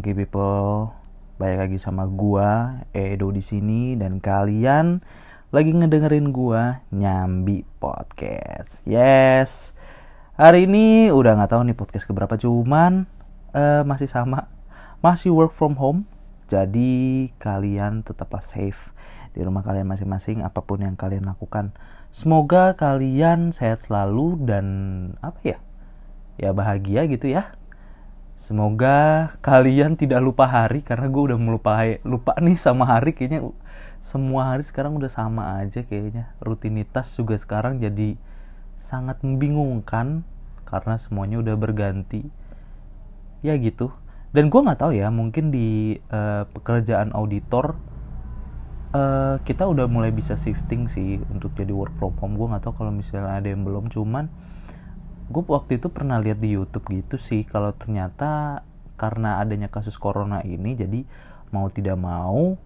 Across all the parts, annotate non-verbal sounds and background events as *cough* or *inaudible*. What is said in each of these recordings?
Funky people. Balik lagi sama gua, Edo di sini dan kalian lagi ngedengerin gua Nyambi Podcast. Yes. Hari ini udah nggak tahu nih podcast keberapa cuman eh, masih sama. Masih work from home. Jadi kalian tetaplah safe di rumah kalian masing-masing apa pun yang kalian lakukan. Semoga kalian sehat selalu dan apa ya? Ya bahagia gitu ya. Semoga kalian tidak lupa hari karena gue udah melupai lupa nih sama hari. Kayaknya semua hari sekarang udah sama aja kayaknya. Rutinitas juga sekarang jadi sangat membingungkan karena semuanya udah berganti. Ya gitu. Dan gue nggak tahu ya mungkin di uh, pekerjaan auditor uh, kita udah mulai bisa shifting sih untuk jadi work from home. Gue nggak tahu kalau misalnya ada yang belum. Cuman gue waktu itu pernah lihat di YouTube gitu sih kalau ternyata karena adanya kasus corona ini jadi mau tidak mau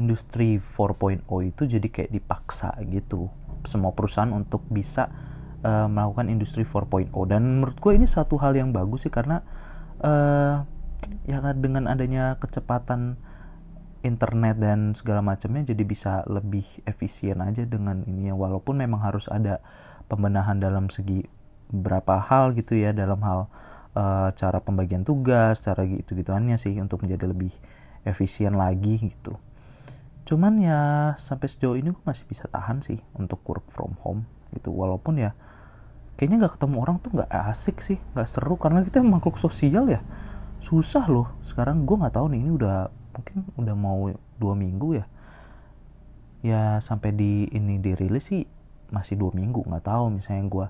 industri 4.0 itu jadi kayak dipaksa gitu. Semua perusahaan untuk bisa uh, melakukan industri 4.0 dan menurut gue ini satu hal yang bagus sih karena uh, ya kan dengan adanya kecepatan internet dan segala macamnya jadi bisa lebih efisien aja dengan ini ya. Walaupun memang harus ada pembenahan dalam segi beberapa hal gitu ya dalam hal uh, cara pembagian tugas, cara gitu gituannya sih untuk menjadi lebih efisien lagi gitu. Cuman ya sampai sejauh ini gue masih bisa tahan sih untuk work from home gitu. Walaupun ya kayaknya nggak ketemu orang tuh nggak asik sih nggak seru. Karena kita makhluk sosial ya susah loh. Sekarang gue nggak tahu nih ini udah mungkin udah mau dua minggu ya. Ya sampai di ini dirilis sih masih dua minggu. Nggak tahu misalnya gue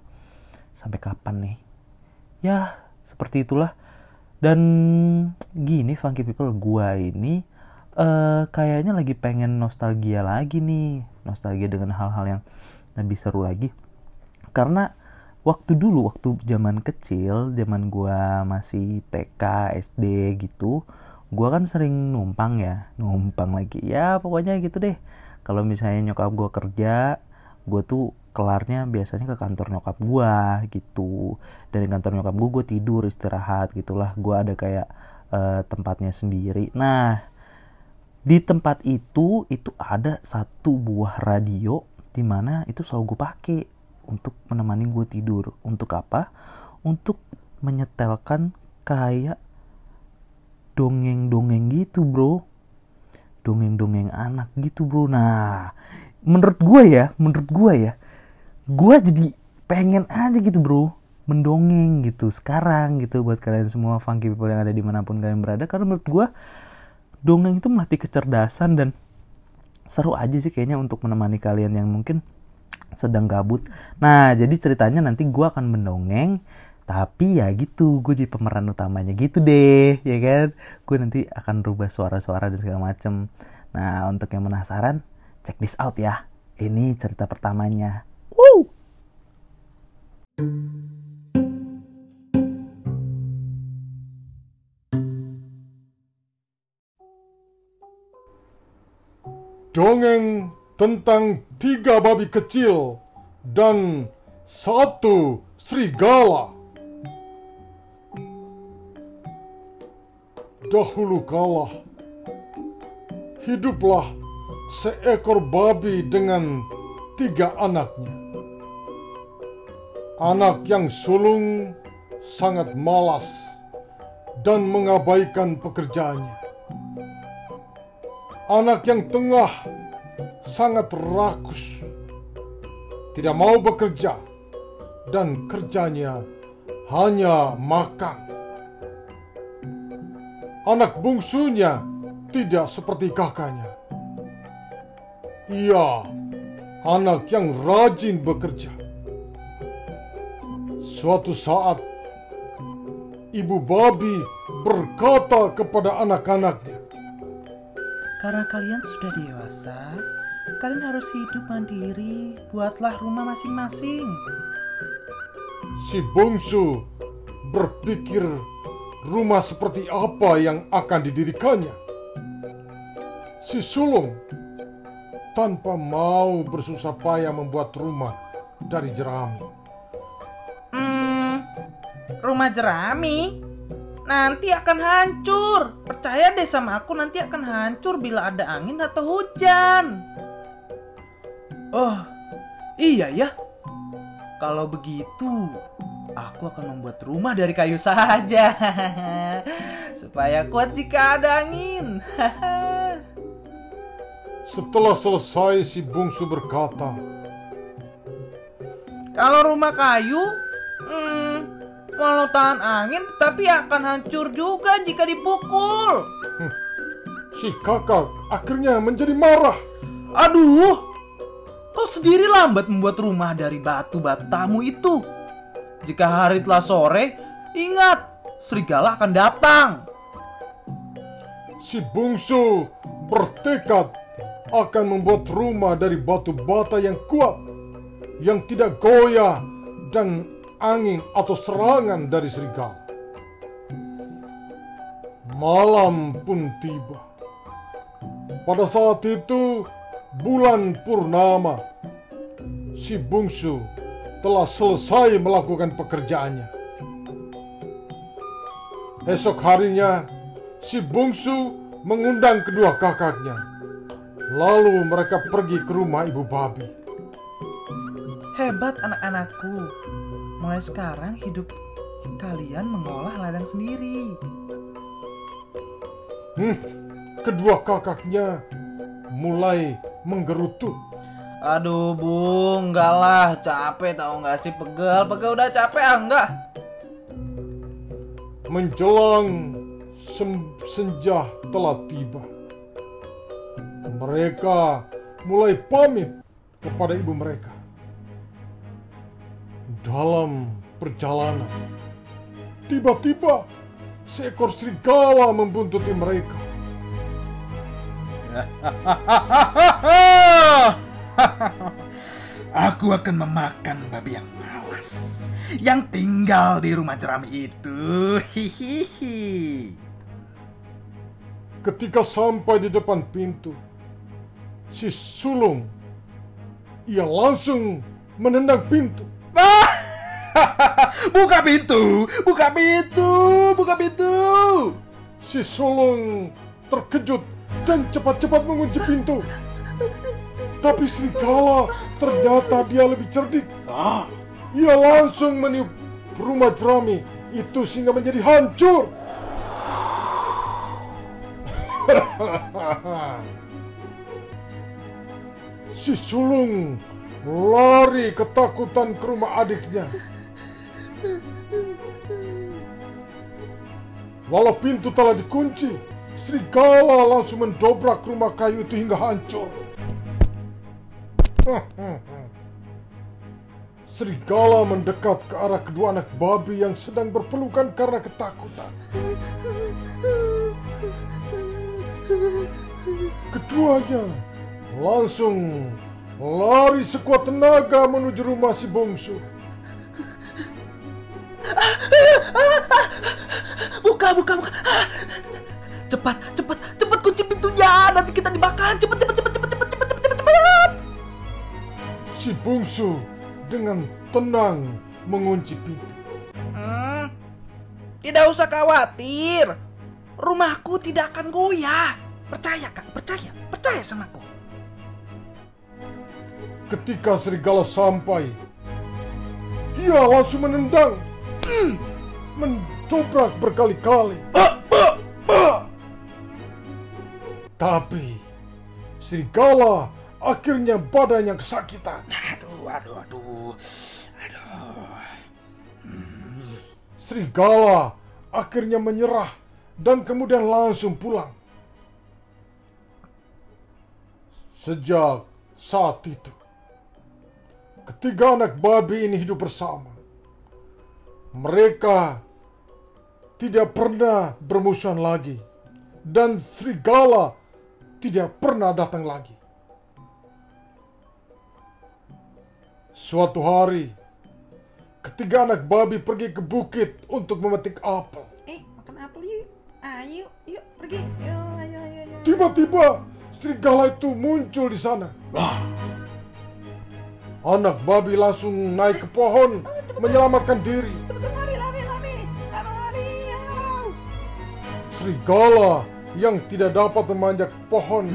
sampai kapan nih? Ya seperti itulah. Dan gini funky people gua ini uh, kayaknya lagi pengen nostalgia lagi nih. Nostalgia dengan hal-hal yang lebih seru lagi. Karena waktu dulu waktu zaman kecil zaman gua masih TK SD gitu gua kan sering numpang ya. Numpang lagi. Ya pokoknya gitu deh. Kalau misalnya nyokap gua kerja gue tuh kelarnya biasanya ke kantor nyokap gue gitu. Dari kantor nyokap gue gue tidur istirahat gitulah. Gue ada kayak uh, tempatnya sendiri. Nah di tempat itu itu ada satu buah radio di mana itu selalu gue pakai untuk menemani gue tidur. Untuk apa? Untuk menyetelkan kayak dongeng-dongeng gitu bro. Dongeng-dongeng anak gitu bro. Nah menurut gue ya menurut gue ya gue jadi pengen aja gitu bro. Mendongeng gitu sekarang gitu buat kalian semua funky people yang ada di mana pun kalian berada. Karena menurut gue dongeng itu melatih kecerdasan dan seru aja sih kayaknya untuk menemani kalian yang mungkin sedang gabut. Nah jadi ceritanya nanti gue akan mendongeng tapi ya gitu gue jadi pemeran utamanya gitu deh ya kan? Gue nanti akan rubah suara-suara dan segala macem. Nah untuk yang penasaran check this out ya. Ini cerita pertamanya Woo! Dongeng tentang tiga babi kecil dan satu serigala. Dahulu kala, hiduplah seekor babi dengan tiga anaknya. Anak yang sulung sangat malas dan mengabaikan pekerjaannya. Anak yang tengah sangat rakus, tidak mau bekerja, dan kerjanya hanya makan. Anak bungsunya tidak seperti kakaknya. Ia anak yang rajin bekerja Suatu saat, ibu babi berkata kepada anak-anaknya, "Karena kalian sudah dewasa, kalian harus hidup mandiri. Buatlah rumah masing-masing." Si bungsu berpikir rumah seperti apa yang akan didirikannya. Si sulung tanpa mau bersusah payah membuat rumah dari jerami rumah jerami? nanti akan hancur. Percaya deh sama aku nanti akan hancur bila ada angin atau hujan. Oh, iya ya. Kalau begitu, aku akan membuat rumah dari kayu saja. *laughs* Supaya kuat jika ada angin. *laughs* Setelah selesai si bungsu berkata, Kalau rumah kayu, hmm, walau tahan angin tetapi akan hancur juga jika dipukul. si kakak akhirnya menjadi marah. Aduh, kau sendiri lambat membuat rumah dari batu batamu itu. Jika hari telah sore, ingat, serigala akan datang. Si bungsu bertekad akan membuat rumah dari batu bata yang kuat, yang tidak goyah dan angin atau serangan dari serigala. Malam pun tiba. Pada saat itu, bulan purnama. Si bungsu telah selesai melakukan pekerjaannya. Esok harinya, si bungsu mengundang kedua kakaknya. Lalu mereka pergi ke rumah ibu babi. Hebat anak-anakku. Mulai sekarang hidup kalian mengolah ladang sendiri. Hmm, kedua kakaknya mulai menggerutu. Aduh bu, enggak lah, capek tahu nggak sih pegel, pegel udah capek ah enggak. Menjelang sem- senja telah tiba. Mereka mulai pamit kepada ibu mereka. Dalam perjalanan, tiba-tiba seekor serigala membuntuti mereka. *laughs* Aku akan memakan babi yang malas yang tinggal di rumah jerami itu. Hihihi. Ketika sampai di depan pintu, si sulung ia langsung menendang pintu. *laughs* buka pintu, buka pintu, buka pintu. Si sulung terkejut dan cepat-cepat mengunci pintu. Tapi serigala ternyata dia lebih cerdik. Ia langsung meniup rumah jerami itu sehingga menjadi hancur. *laughs* si sulung lari ketakutan ke rumah adiknya. Walau pintu telah dikunci, serigala langsung mendobrak rumah kayu itu hingga hancur. *laughs* Serigala mendekat ke arah kedua anak babi yang sedang berpelukan karena ketakutan. Keduanya langsung lari sekuat tenaga menuju rumah si bungsu. buka, buka, buka. Cepat, cepat, cepat kunci pintunya. Nanti kita dimakan. Cepat, cepat, cepat, cepat, cepat, cepat, cepat, cepat. Si bungsu dengan tenang mengunci pintu. Hmm, tidak usah khawatir. Rumahku tidak akan goyah. Percaya, Kak. Percaya. Percaya sama aku. Ketika serigala sampai, ia langsung menendang. Mm. Men mendobrak berkali-kali. Tapi serigala akhirnya badannya kesakitan. Aduh, aduh, aduh. Aduh. Serigala akhirnya menyerah dan kemudian langsung pulang. Sejak saat itu, ketiga anak babi ini hidup bersama. Mereka tidak pernah bermusuhan lagi, dan serigala tidak pernah datang lagi. Suatu hari, ketiga anak babi pergi ke bukit untuk memetik apel. Eh, makan apel yuk. Ayo, yuk pergi. Yuk, ayo, ayo, ayo. Tiba-tiba serigala itu muncul di sana. Anak babi langsung naik ke pohon menyelamatkan diri. Serigala yang tidak dapat memanjat pohon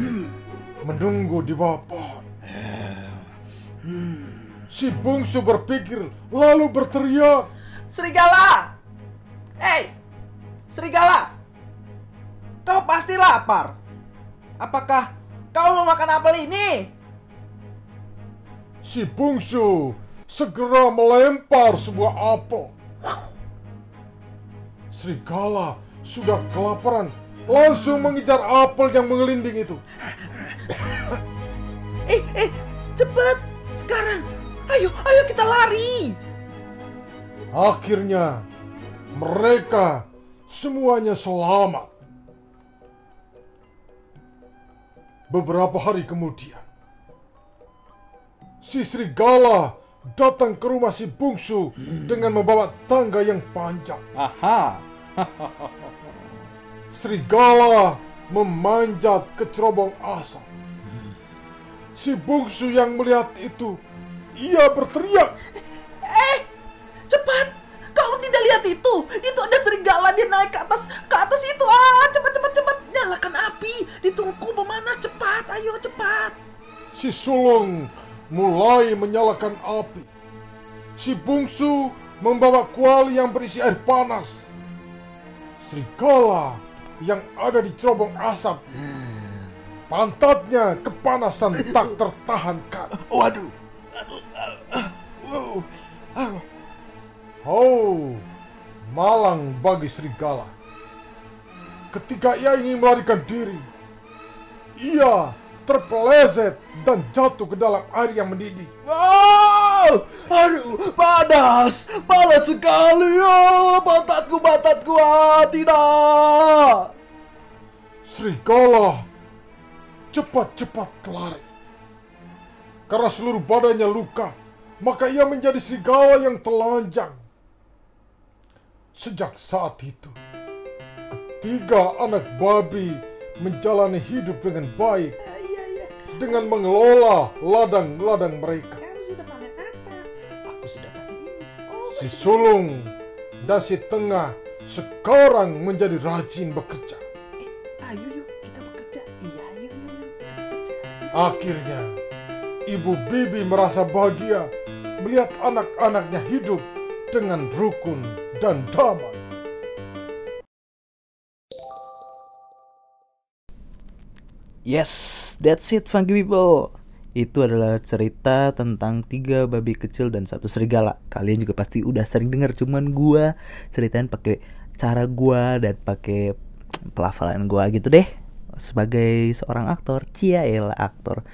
menunggu di bawah pohon. Si bungsu berpikir lalu berteriak. Serigala! Hei! Serigala! Kau pasti lapar. Apakah kau mau makan apel ini? Si bungsu segera melempar sebuah apel. Serigala sudah kelaparan, langsung mengejar apel yang mengelinding itu. *laughs* Eh, eh, cepat! Sekarang! Ayo, ayo kita lari! Akhirnya, mereka semuanya selamat. Beberapa hari kemudian, si serigala datang ke rumah si bungsu dengan membawa tangga yang panjang. Aha. *laughs* Serigala memanjat ke cerobong asap. Si bungsu yang melihat itu, ia berteriak. Eh, cepat! Kau tidak lihat itu? Itu ada serigala dia naik ke atas ke atas itu. Ah, cepat cepat cepat nyalakan api. Ditunggu memanas cepat. Ayo cepat. Si sulung mulai menyalakan api. Si bungsu membawa kuali yang berisi air panas. Serigala yang ada di cerobong asap. Pantatnya kepanasan tak tertahankan. Waduh. Oh, malang bagi serigala. Ketika ia ingin melarikan diri, ia terpeleset dan jatuh ke dalam air yang mendidih. Oh, aduh, panas, panas sekali. Oh, pantatku, pantatku, ah, tidak. Serigala cepat-cepat lari. Karena seluruh badannya luka, maka ia menjadi serigala yang telanjang. Sejak saat itu, ketiga anak babi menjalani hidup dengan baik Iya, iya. dengan mengelola ladang-ladang mereka. Si sulung dan si tengah sekarang menjadi rajin bekerja. ayo yuk kita bekerja. Iya, ayo yuk, yuk kita bekerja. Akhirnya, Ibu Bibi merasa bahagia melihat anak-anaknya hidup dengan rukun dan damai. Yes, that's it funky people. Itu adalah cerita tentang tiga babi kecil dan satu serigala. Kalian juga pasti udah sering dengar cuman gua ceritain pakai cara gua dan pakai pelafalan gua gitu deh. Sebagai seorang aktor, cia aktor.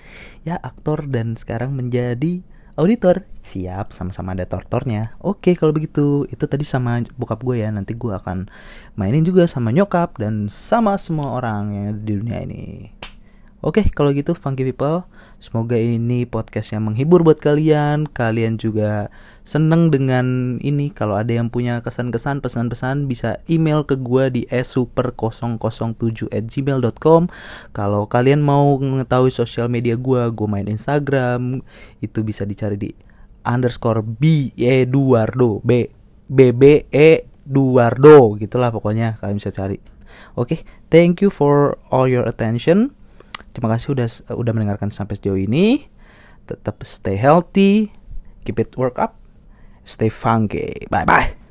Ya aktor dan sekarang menjadi auditor. Siap, sama-sama ada tortornya. Oke, kalau begitu, itu tadi sama bokap gue ya. Nanti gue akan mainin juga sama nyokap dan sama semua orang yang di dunia ini. Oke, kalau gitu funky people, semoga ini podcast yang menghibur buat kalian. Kalian juga seneng dengan ini. Kalau ada yang punya kesan-kesan, pesan-pesan bisa email ke gua di esuper007@gmail.com. Kalau kalian mau mengetahui sosial media gua, gua main Instagram, itu bisa dicari di underscore b e duardo b b b e duardo gitulah pokoknya kalian bisa cari. Oke, thank you for all your attention. Terima kasih udah udah mendengarkan sampai sejauh ini. Tetap stay healthy, keep it work up, stay funky. Bye bye.